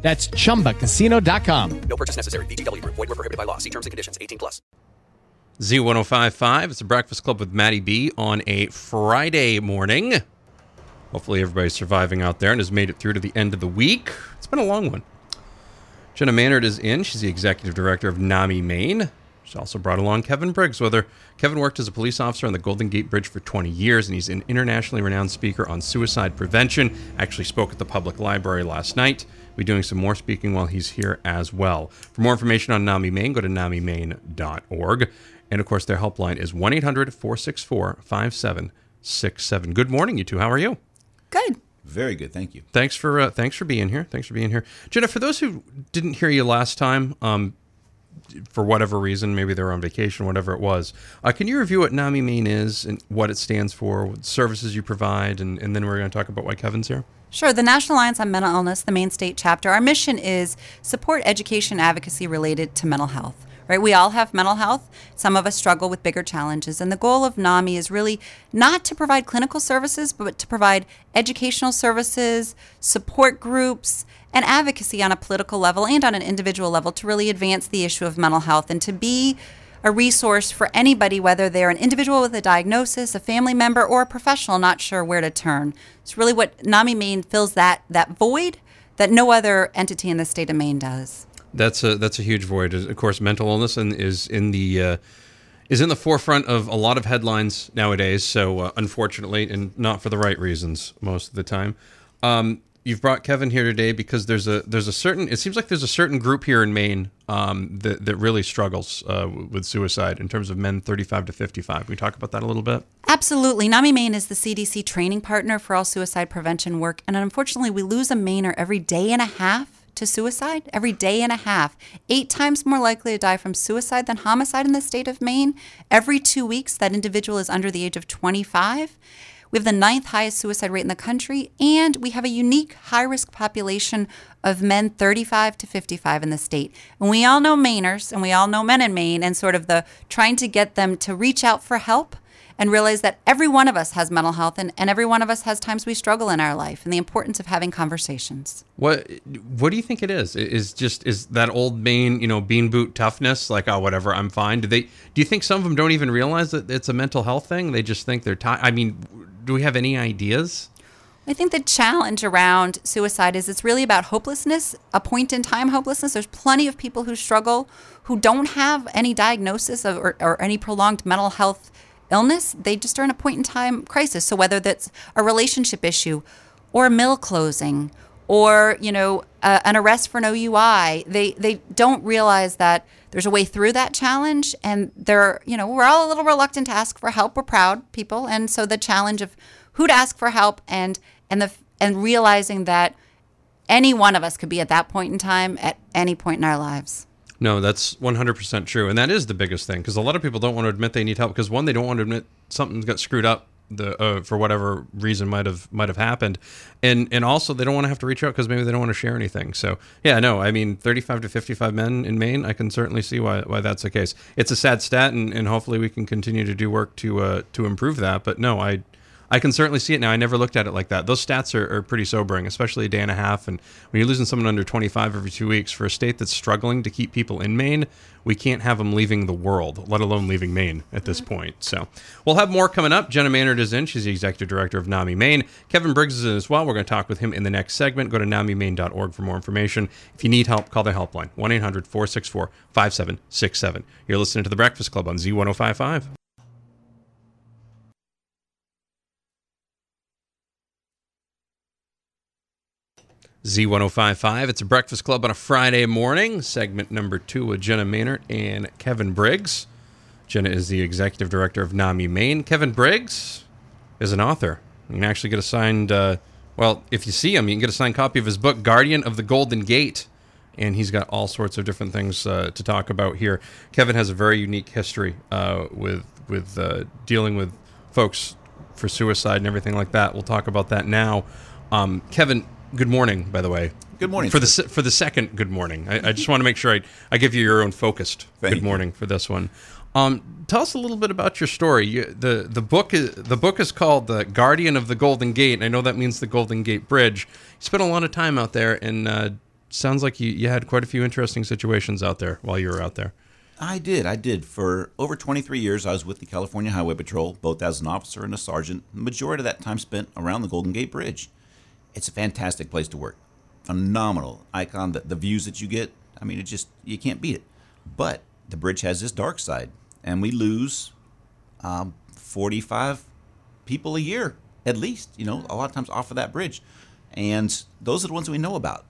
That's chumbacasino.com. No purchase necessary. VGW Group. Void were prohibited by law. See terms and conditions. 18 plus. Z1055. It's a breakfast club with Maddie B on a Friday morning. Hopefully, everybody's surviving out there and has made it through to the end of the week. It's been a long one. Jenna Mehnert is in. She's the executive director of NAMI Maine. She's also brought along Kevin Briggs with her. Kevin worked as a police officer on the Golden Gate Bridge for 20 years, and he's an internationally renowned speaker on suicide prevention. Actually, spoke at the public library last night. We'll be doing some more speaking while he's here as well. For more information on NAMI Maine, go to namimaine.org. And of course, their helpline is 1 800 464 5767. Good morning, you two. How are you? Good. Very good, thank you. Thanks for uh, thanks for being here. Thanks for being here, Jenna. For those who didn't hear you last time, um, for whatever reason, maybe they're on vacation, whatever it was. Uh, can you review what NAMI Maine is and what it stands for, what services you provide, and, and then we're going to talk about why Kevin's here? Sure. The National Alliance on Mental Illness, the Maine state chapter, our mission is support education advocacy related to mental health. Right? We all have mental health. Some of us struggle with bigger challenges. And the goal of NAMI is really not to provide clinical services, but to provide educational services, support groups, and advocacy on a political level and on an individual level to really advance the issue of mental health and to be a resource for anybody, whether they're an individual with a diagnosis, a family member, or a professional not sure where to turn. It's really what NAMI Maine fills that that void that no other entity in the state of Maine does. That's a that's a huge void. Of course, mental illness and is in the uh, is in the forefront of a lot of headlines nowadays. So uh, unfortunately, and not for the right reasons most of the time. Um, you've brought Kevin here today because there's a there's a certain it seems like there's a certain group here in Maine um, that that really struggles uh, with suicide in terms of men 35 to 55. Can we talk about that a little bit? Absolutely. NAMI Maine is the CDC training partner for all suicide prevention work, and unfortunately, we lose a Mainer every day and a half to suicide every day and a half, eight times more likely to die from suicide than homicide in the state of Maine. Every two weeks, that individual is under the age of 25. We have the ninth highest suicide rate in the country, and we have a unique high risk population of men 35 to 55 in the state. And we all know Mainers, and we all know men in Maine, and sort of the trying to get them to reach out for help and realize that every one of us has mental health and, and every one of us has times we struggle in our life and the importance of having conversations. What what do you think it is? Is just is that old Maine, you know, bean boot toughness, like oh whatever, I'm fine. Do they do you think some of them don't even realize that it's a mental health thing? They just think they're tired. I mean, do we have any ideas? I think the challenge around suicide is it's really about hopelessness, a point in time hopelessness. There's plenty of people who struggle who don't have any diagnosis of, or, or any prolonged mental health illness, they just are in a point in time crisis. So whether that's a relationship issue or a mill closing or, you know, uh, an arrest for an OUI, they, they don't realize that there's a way through that challenge. And they're, you know, we're all a little reluctant to ask for help. We're proud people. And so the challenge of who to ask for help and, and the, and realizing that any one of us could be at that point in time at any point in our lives. No, that's 100% true. And that is the biggest thing because a lot of people don't want to admit they need help because one, they don't want to admit something's got screwed up the uh, for whatever reason might have might have happened. And and also they don't want to have to reach out because maybe they don't want to share anything. So yeah no i mean 35 to 55 men in maine i can certainly see why why that's the case. It's a sad stat and, and hopefully we can continue to do work to uh to improve that but no i I can certainly see it now. I never looked at it like that. Those stats are, are pretty sobering, especially a day and a half. And when you're losing someone under 25 every two weeks for a state that's struggling to keep people in Maine, we can't have them leaving the world, let alone leaving Maine at this mm-hmm. point. So we'll have more coming up. Jenna Mehnert is in. She's the executive director of NAMI Maine. Kevin Briggs is in as well. We're going to talk with him in the next segment. Go to namimaine.org for more information. If you need help, call the helpline 1 800 464 5767. You're listening to The Breakfast Club on Z1055. Z1055. It's a breakfast club on a Friday morning, segment number two with Jenna Mehnert and Kevin Briggs. Jenna is the executive director of NAMI Maine. Kevin Briggs is an author. You can actually get a signed, uh, well, if you see him, you can get a signed copy of his book, Guardian of the Golden Gate. and he's got all sorts of different things uh, to talk about here. Kevin has a very unique history uh, with with uh, dealing with folks for suicide and everything like that. We'll talk about that now. Um, Kevin, good morning, by the way. Good morning, for the sir. se- for the second. Good morning. I, I just want to make sure I I give you your own focused. Thank good you. morning for this one. Um, tell us a little bit about your story. You, the the book is the book is called "The Guardian of the Golden Gate." And I know that means the Golden Gate Bridge. You spent a lot of time out there, and uh, sounds like you, you had quite a few interesting situations out there while you were out there. I did. I did. For over 23 years, I was with the California Highway Patrol, both as an officer and a sergeant. The majority of that time spent around the Golden Gate Bridge. It's a fantastic place to work. Phenomenal icon. The, the views that you get, I mean, it just, you can't beat it. But the bridge has this dark side, and we lose um, 45 people a year, at least, you know, a lot of times off of that bridge. And those are the ones we know about.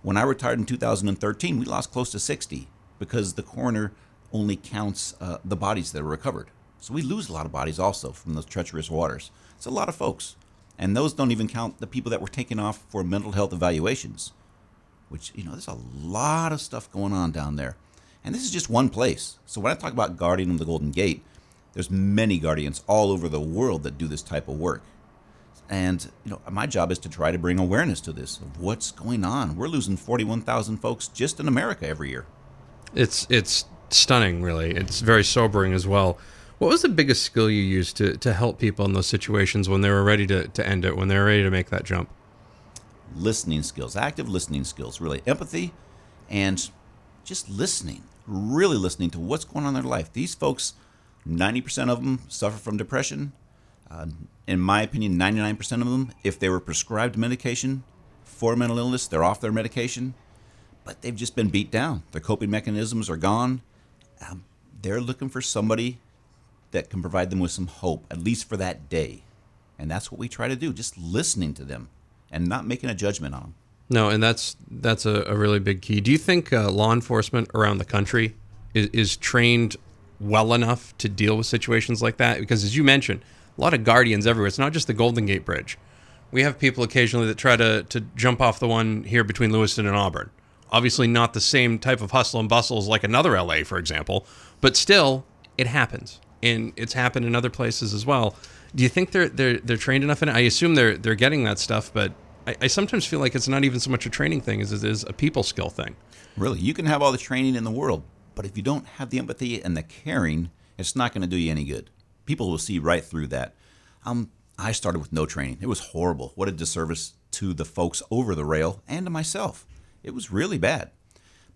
When I retired in 2013, we lost close to 60 because the coroner only counts uh, the bodies that are recovered. So we lose a lot of bodies also from those treacherous waters. It's a lot of folks. And those don't even count the people that were taken off for mental health evaluations, which, you know, there's a lot of stuff going on down there. And this is just one place. So when I talk about Guardian of the Golden Gate, there's many guardians all over the world that do this type of work. And you know, my job is to try to bring awareness to this of what's going on. We're losing 41,000 folks just in America every year. It's it's stunning, really. It's very sobering as well. What was the biggest skill you used to, to help people in those situations when they were ready to, to end it, when they were ready to make that jump? Listening skills, active listening skills, really empathy and just listening, really listening to what's going on in their life. These folks, 90% of them suffer from depression. Uh, in my opinion, 99% of them, if they were prescribed medication for mental illness, they're off their medication, but they've just been beat down. Their coping mechanisms are gone. Um, they're looking for somebody that can provide them with some hope, at least for that day. And that's what we try to do, just listening to them and not making a judgment on them. No, and that's that's a, a really big key. Do you think uh, law enforcement around the country is, is trained well enough to deal with situations like that? Because as you mentioned, a lot of guardians everywhere. It's not just the Golden Gate Bridge. We have people occasionally that try to to jump off the one here between Lewiston and Auburn. Obviously, not the same type of hustle and bustle as like another LA, for example, but still, it happens, and it's happened in other places as well. Do you think they're they're they're trained enough in it? I assume they're they're getting that stuff, but I, I sometimes feel like it's not even so much a training thing as it is a people skill thing. Really, you can have all the training in the world, but if you don't have the empathy and the caring, it's not going to do you any good. People will see right through that. Um, I started with no training. It was horrible. What a disservice to the folks over the rail and to myself. It was really bad.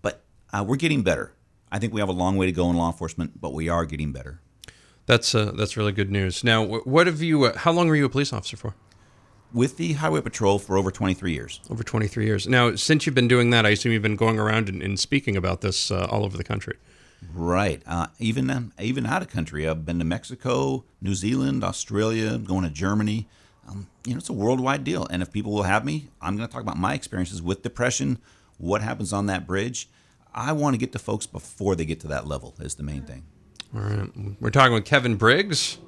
But uh, we're getting better. I think we have a long way to go in law enforcement, but we are getting better. That's uh, that's really good news. Now, what have you? Uh, how long were you a police officer for? With the Highway Patrol for over 23 years. Over twenty three years. Now, since you've been doing that, I assume you've been going around and, and speaking about this uh, all over the country. Right. Uh, even even out of country, I've been to Mexico, New Zealand, Australia, going to Germany. Um, you know, it's a worldwide deal. And if people will have me, I'm going to talk about my experiences with depression, what happens on that bridge. I want to get to folks before they get to that level. Is the main thing. All right. We're talking with Kevin Briggs.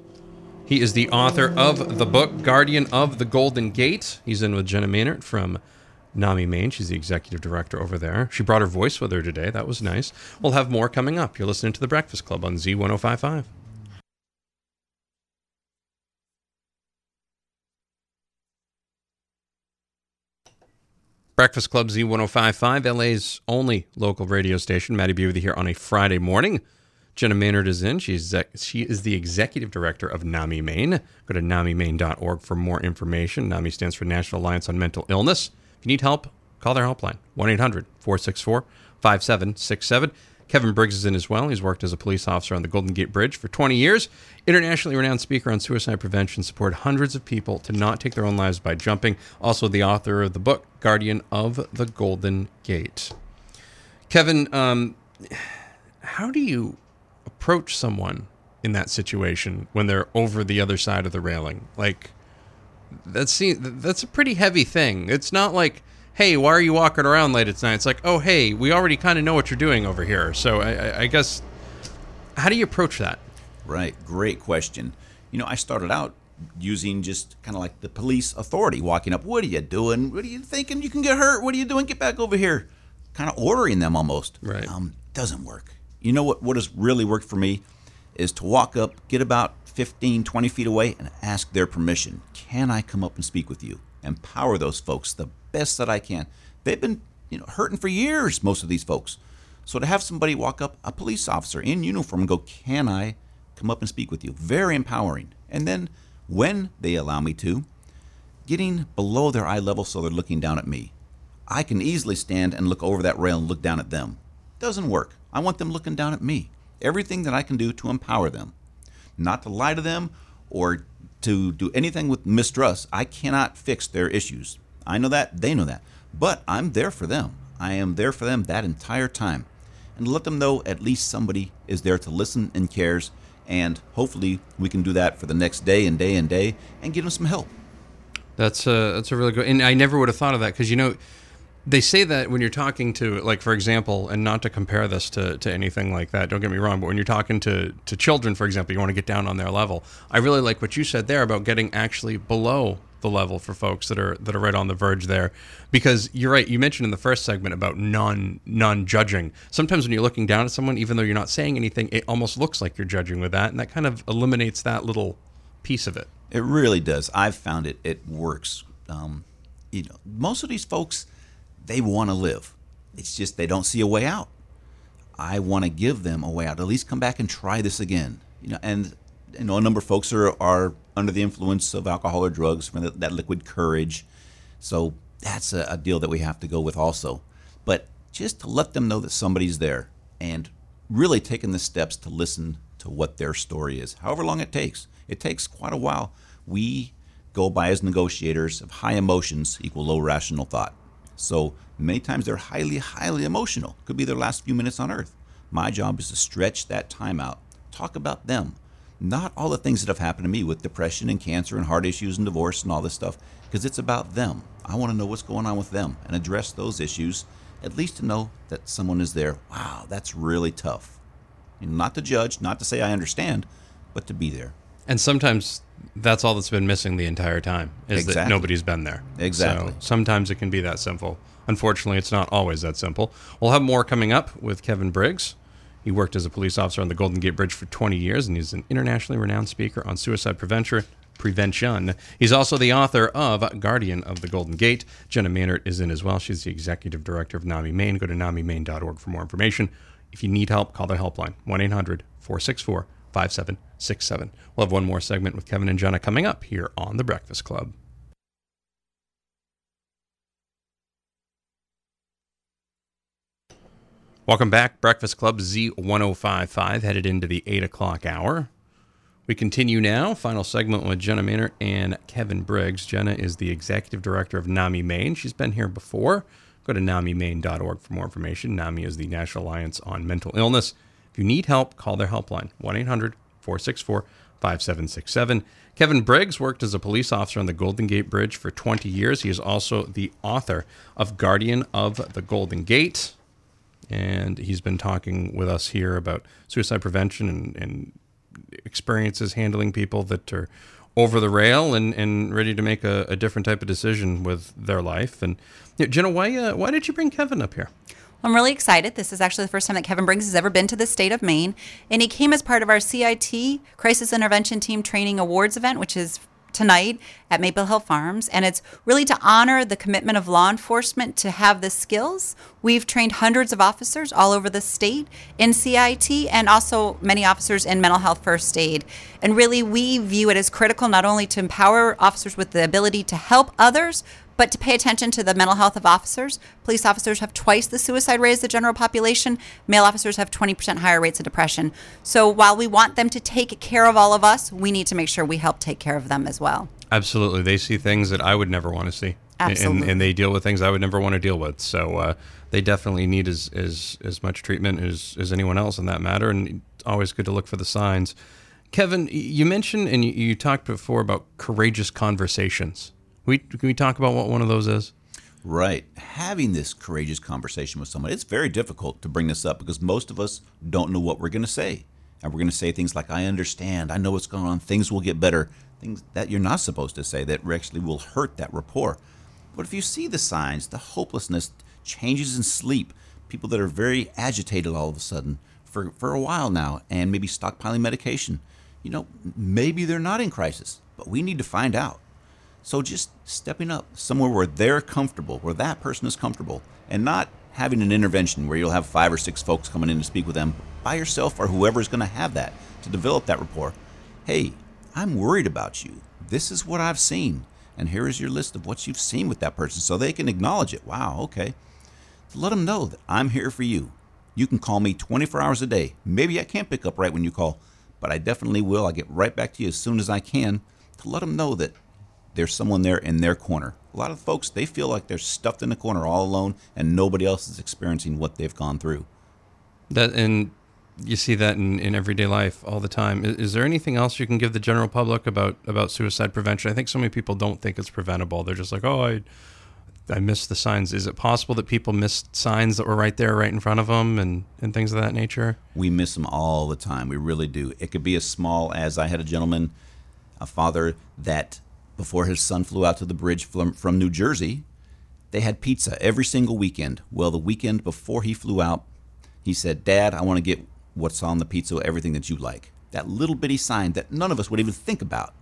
He is the author of the book Guardian of the Golden Gate. He's in with Jenna Mehnert from NAMI Maine. She's the executive director over there. She brought her voice with her today. That was nice. We'll have more coming up. You're listening to The Breakfast Club on Z1055. Breakfast Club Z1055, LA's only local radio station. Maddie B here on a Friday morning. Jenna Mehnert is in. She's she is the executive director of NAMI Maine. Go to namimaine.org for more information. NAMI stands for National Alliance on Mental Illness. If you need help, call their helpline 1 800 464 5767. Kevin Briggs is in as well. He's worked as a police officer on the Golden Gate Bridge for 20 years. Internationally renowned speaker on suicide prevention, support hundreds of people to not take their own lives by jumping. Also, the author of the book Guardian of the Golden Gate. Kevin, um, how do you approach someone in that situation when they're over the other side of the railing? Like that's that's a pretty heavy thing. It's not like, hey, why are you walking around late at night? It's like, oh, hey, we already kind of know what you're doing over here. So I, I- guess, how do you approach that? Right. Great question. You know, I started out using just kind of like the police authority walking up. What are you doing? What are you thinking? You can get hurt. What are you doing? Get back over here. kind of ordering them almost. Right. Um, doesn't work. You know what? What has really worked for me is to walk up, get about 15, 20 feet away, and ask their permission. Can I come up and speak with you? Empower those folks the best that I can. They've been, you know, hurting for years. Most of these folks. So to have somebody walk up, a police officer in uniform, and go, "Can I come up and speak with you?" Very empowering. And then when they allow me to, getting below their eye level so they're looking down at me. I can easily stand and look over that rail and look down at them. Doesn't work. I want them looking down at me. Everything that I can do to empower them, not to lie to them or to do anything with mistrust. I cannot fix their issues. I know that, they know that. But I'm there for them. I am there for them that entire time. And let them know at least somebody is there to listen and cares. And hopefully we can do that for the next day and day and day and give them some help. That's a that's a really good. And I never would have thought of that because you know, they say that when you're talking to like for example, and not to compare this to, to anything like that. Don't get me wrong, but when you're talking to to children, for example, you want to get down on their level. I really like what you said there about getting actually below the level for folks that are that are right on the verge there because you're right you mentioned in the first segment about non non judging sometimes when you're looking down at someone even though you're not saying anything it almost looks like you're judging with that and that kind of eliminates that little piece of it It really does. I've found it. It works. Um, you know, most of these folks, they want to live. It's just they don't see a way out. I want to give them a way out. At least come back and try this again. You know, and you know, a number of folks are are under the influence of alcohol or drugs from that, that liquid courage. So that's a, a deal that we have to go with also. But just to let them know that somebody's there and really taking the steps to listen to what their story is, however long it takes. It takes quite a while. We go by as negotiators of high emotions equal low rational thought. So many times they're highly, highly emotional. Could be their last few minutes on earth. My job is to stretch that time out, talk about them, not all the things that have happened to me with depression and cancer and heart issues and divorce and all this stuff, because it's about them. I want to know what's going on with them and address those issues, at least to know that someone is there. Wow, that's really tough. Know, not to judge, not to say I understand, but to be there. And sometimes that's all that's been missing the entire time is that nobody's been there. Exactly. So sometimes it can be that simple. Unfortunately, it's not always that simple. We'll have more coming up with Kevin Briggs. He worked as a police officer on the Golden Gate Bridge for 20 years, and he's an internationally renowned speaker on suicide prevention. Prevention. He's also the author of Guardian of the Golden Gate. Jenna Mehnert is in as well. She's the executive director of NAMI Maine. Go to namimaine.org for more information. If you need help, call the helpline 1 800 464 5767. We'll have one more segment with Kevin and Jenna coming up here on The Breakfast Club. Welcome back. Breakfast Club Z1055 headed into the 8 o'clock hour. We continue now. Final segment with Jenna Mehnert and Kevin Briggs. Jenna is the executive director of NAMI Maine. She's been here before. Go to namimaine.org for more information. NAMI is the National Alliance on Mental Illness. If you need help, call their helpline 1 800 464 5767. Kevin Briggs worked as a police officer on the Golden Gate Bridge for 20 years. He is also the author of Guardian of the Golden Gate and he's been talking with us here about suicide prevention and, and experiences handling people that are over the rail and, and ready to make a, a different type of decision with their life. And you know, Jenna, why uh, why did you bring Kevin up here? I'm really excited. This is actually the first time that Kevin Briggs has ever been to the state of Maine. And he came as part of our CIT, Crisis Intervention Team Training Awards event, which is tonight at Maple Hill Farms. And it's really to honor the commitment of law enforcement to have the skills. We've trained hundreds of officers all over the state in CIT and also many officers in mental health first aid. And really, we view it as critical not only to empower officers with the ability to help others, but to pay attention to the mental health of officers. Police officers have twice the suicide rate as the general population. Male officers have 20% higher rates of depression. So while we want them to take care of all of us, we need to make sure we help take care of them as well. Absolutely, they see things that I would never want to see, And- Absolutely. and, and they deal with things I would never want to deal with. So uh, they definitely need as, as as much treatment as as anyone else in that matter. And it's always good to look for the signs. Kevin, you mentioned and you, you talked before about courageous conversations. We can we talk about what one of those is? Right. Having this courageous conversation with someone, it's very difficult to bring this up because most of us don't know what we're going to say. And we're going to say things like, I understand, I know what's going on, things will get better, things that you're not supposed to say that actually will hurt that rapport. But if you see the signs, the hopelessness, changes in sleep, people that are very agitated all of a sudden for, for a while now, and maybe stockpiling medication. You know, maybe they're not in crisis, but we need to find out. So just stepping up somewhere where they're comfortable, where that person is comfortable, and not having an intervention where you'll have five or six folks coming in to speak with them by yourself or whoever's going to have that to develop that rapport. Hey, I'm worried about you. This is what I've seen. And here is your list of what you've seen with that person so they can acknowledge it. Wow, okay. To let them know that I'm here for you. You can call me 24 hours a day. Maybe I can't pick up right when you call, but I definitely will. I'll get right back to you as soon as I can to let them know that there's someone there in their corner. A lot of folks, they feel like they're stuffed in the corner all alone and nobody else is experiencing what they've gone through. That and you see that in, in everyday life all the time. Is, is there anything else you can give the general public about about suicide prevention? I think so many people don't think it's preventable. They're just like, oh, I I missed the signs. Is it possible that people missed signs that were right there, right in front of them, and and things of that nature? We miss them all the time. We really do. It could be as small as I had a gentleman, a father that before his son flew out to the bridge from, from New Jersey, they had pizza every single weekend. Well, the weekend before he flew out, he said, Dad, I want to get what's on the pizza, everything that you like. That little bitty sign that none of us would even think about.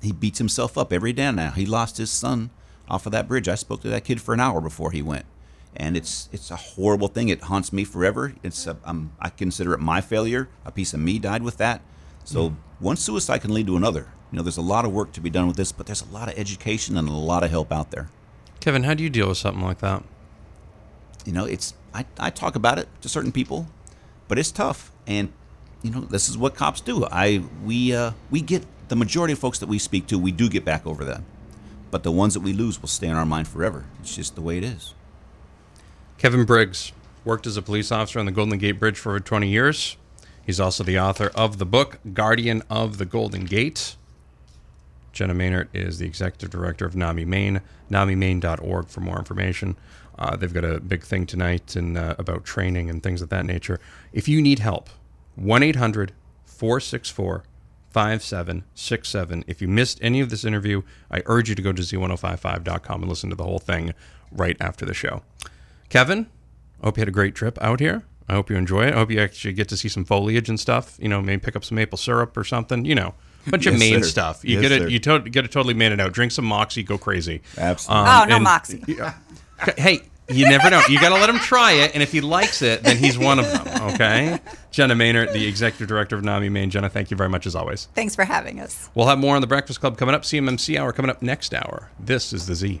He beats himself up every day now. He lost his son off of that bridge. I spoke to that kid for an hour before he went. And it's it's a horrible thing. It haunts me forever. It's a, um, I consider it my failure. A piece of me died with that. So mm. one suicide can lead to another. You know, there's a lot of work to be done with this, but there's a lot of education and a lot of help out there. Kevin, how do you deal with something like that? You know, it's I, I talk about it to certain people, but it's tough. And you know, this is what cops do. I we uh, we get the majority of folks that we speak to, we do get back over them. But the ones that we lose will stay in our mind forever. It's just the way it is. Kevin Briggs worked as a police officer on the Golden Gate Bridge for over 20 years. He's also the author of the book Guardian of the Golden Gate. Jenna Mehnert is the executive director of NAMI Maine, namimaine.org for more information. Uh, they've got a big thing tonight and uh, about training and things of that nature. If you need help, 1 800 464 5767. If you missed any of this interview, I urge you to go to z1055.com and listen to the whole thing right after the show. Kevin, I hope you had a great trip out here. I hope you enjoy it. I hope you actually get to see some foliage and stuff. You know, maybe pick up some maple syrup or something. You know, bunch yes, of Maine sir. stuff. You yes, get it. You to, get it totally man it out. Drink some moxie. Go crazy. Absolutely. Um, oh no, and, moxie. Yeah. hey, you never know. You got to let him try it, and if he likes it, then he's one of them. Okay. Jenna Mehnert, the executive director of NAMI Maine. Jenna, thank you very much as always. Thanks for having us. We'll have more on the Breakfast Club coming up. CMMC hour coming up next hour. This is the Z.